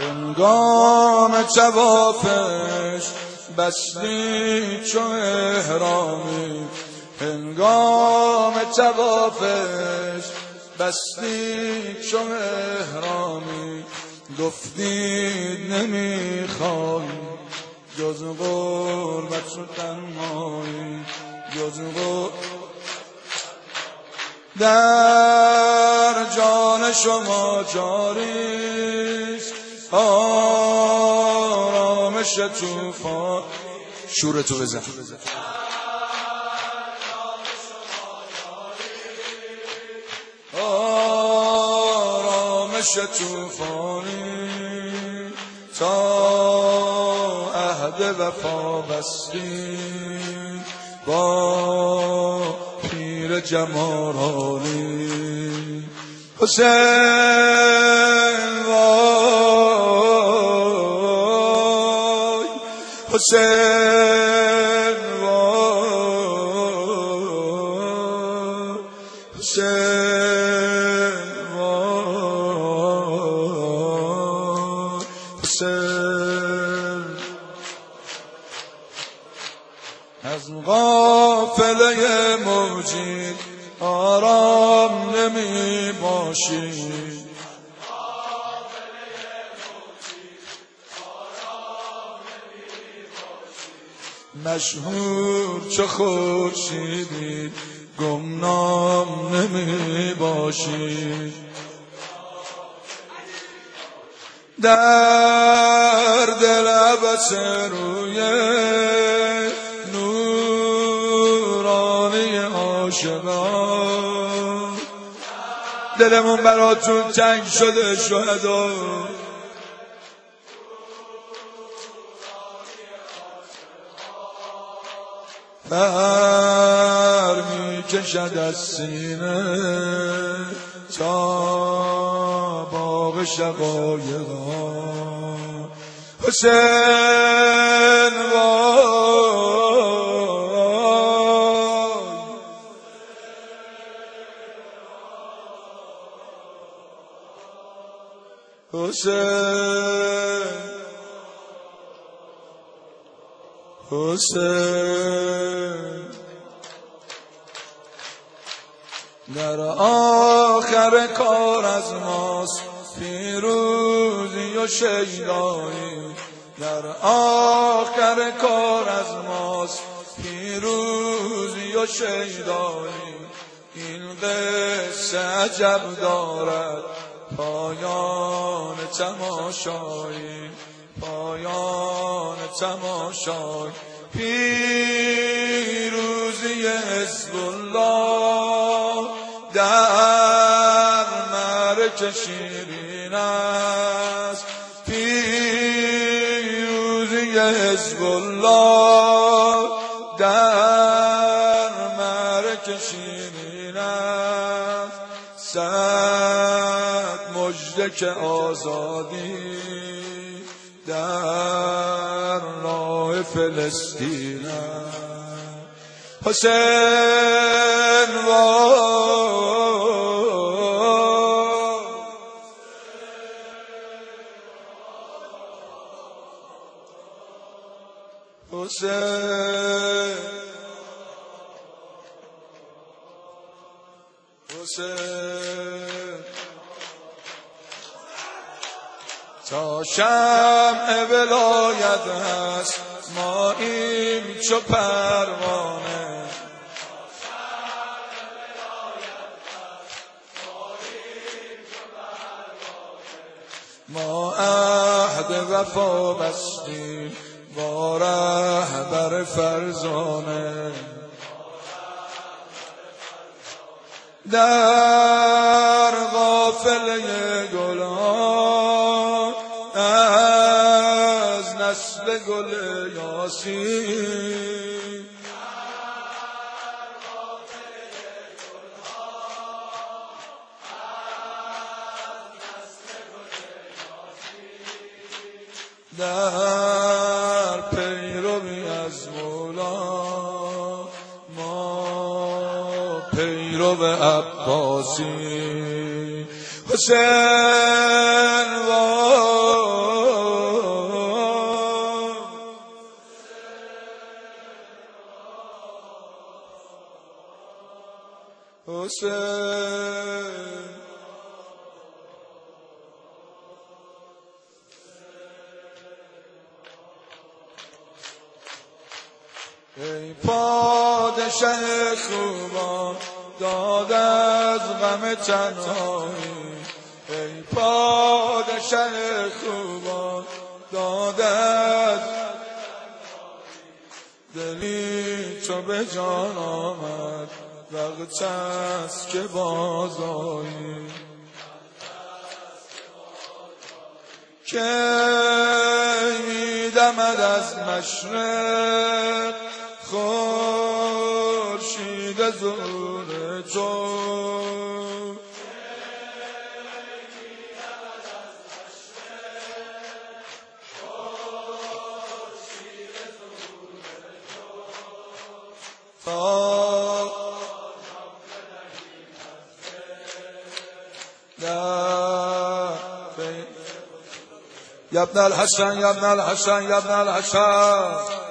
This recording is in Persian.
هنگام توافش بستی چو احرامی. هنگام توافش بستی چو احرامی. گفتید نمی‌خوای جز غربت و تنهایی. جز در جان شما جاریست آرامش توفان شورتو بزن. آرامش توفانی تا عهد وفا بستی با پیر جمالانی. حسین. حسین وای حسین وای حسین. از غافله موجی آرام نمی باشی. مشهور چه خورشیدی؟ گمنام نمی باشی در دل عبس روی نورانی عاشقان دلمون براتون تنگ شده شهدا. پر می کشد از سینه تا باغ شقایقا حسین وای. حسین حسین. در آخر کار از ماست پیروزی و شیدایی. در آخر کار از ماست پیروزی و شیدایی. این قصه عجب دارد پایان تماشایی. پایان تماشای پیروزی حزب الله در مرک شیرین است. پیروزی حزب الله در مرک شیرین است. صد مجده که آزادی در راه فلسطین. حسین وای حسین. حسین. تا شمع ولایت هست ما این چو پروانه. ما عهد وفا بستیم با رهبر فرزانه. در غافله یاسین در پیروی از مولا ما پیرو عباسی. حسین ای پادشه خوبا داد از غم تنهایی. ای پادشه خوبا داد از دلی تو به جان آمد. وقت است که بازایی که از مشرق خورشید زور تو. يا ابن الحسن يا ابن الحسن يا ابن الحسن.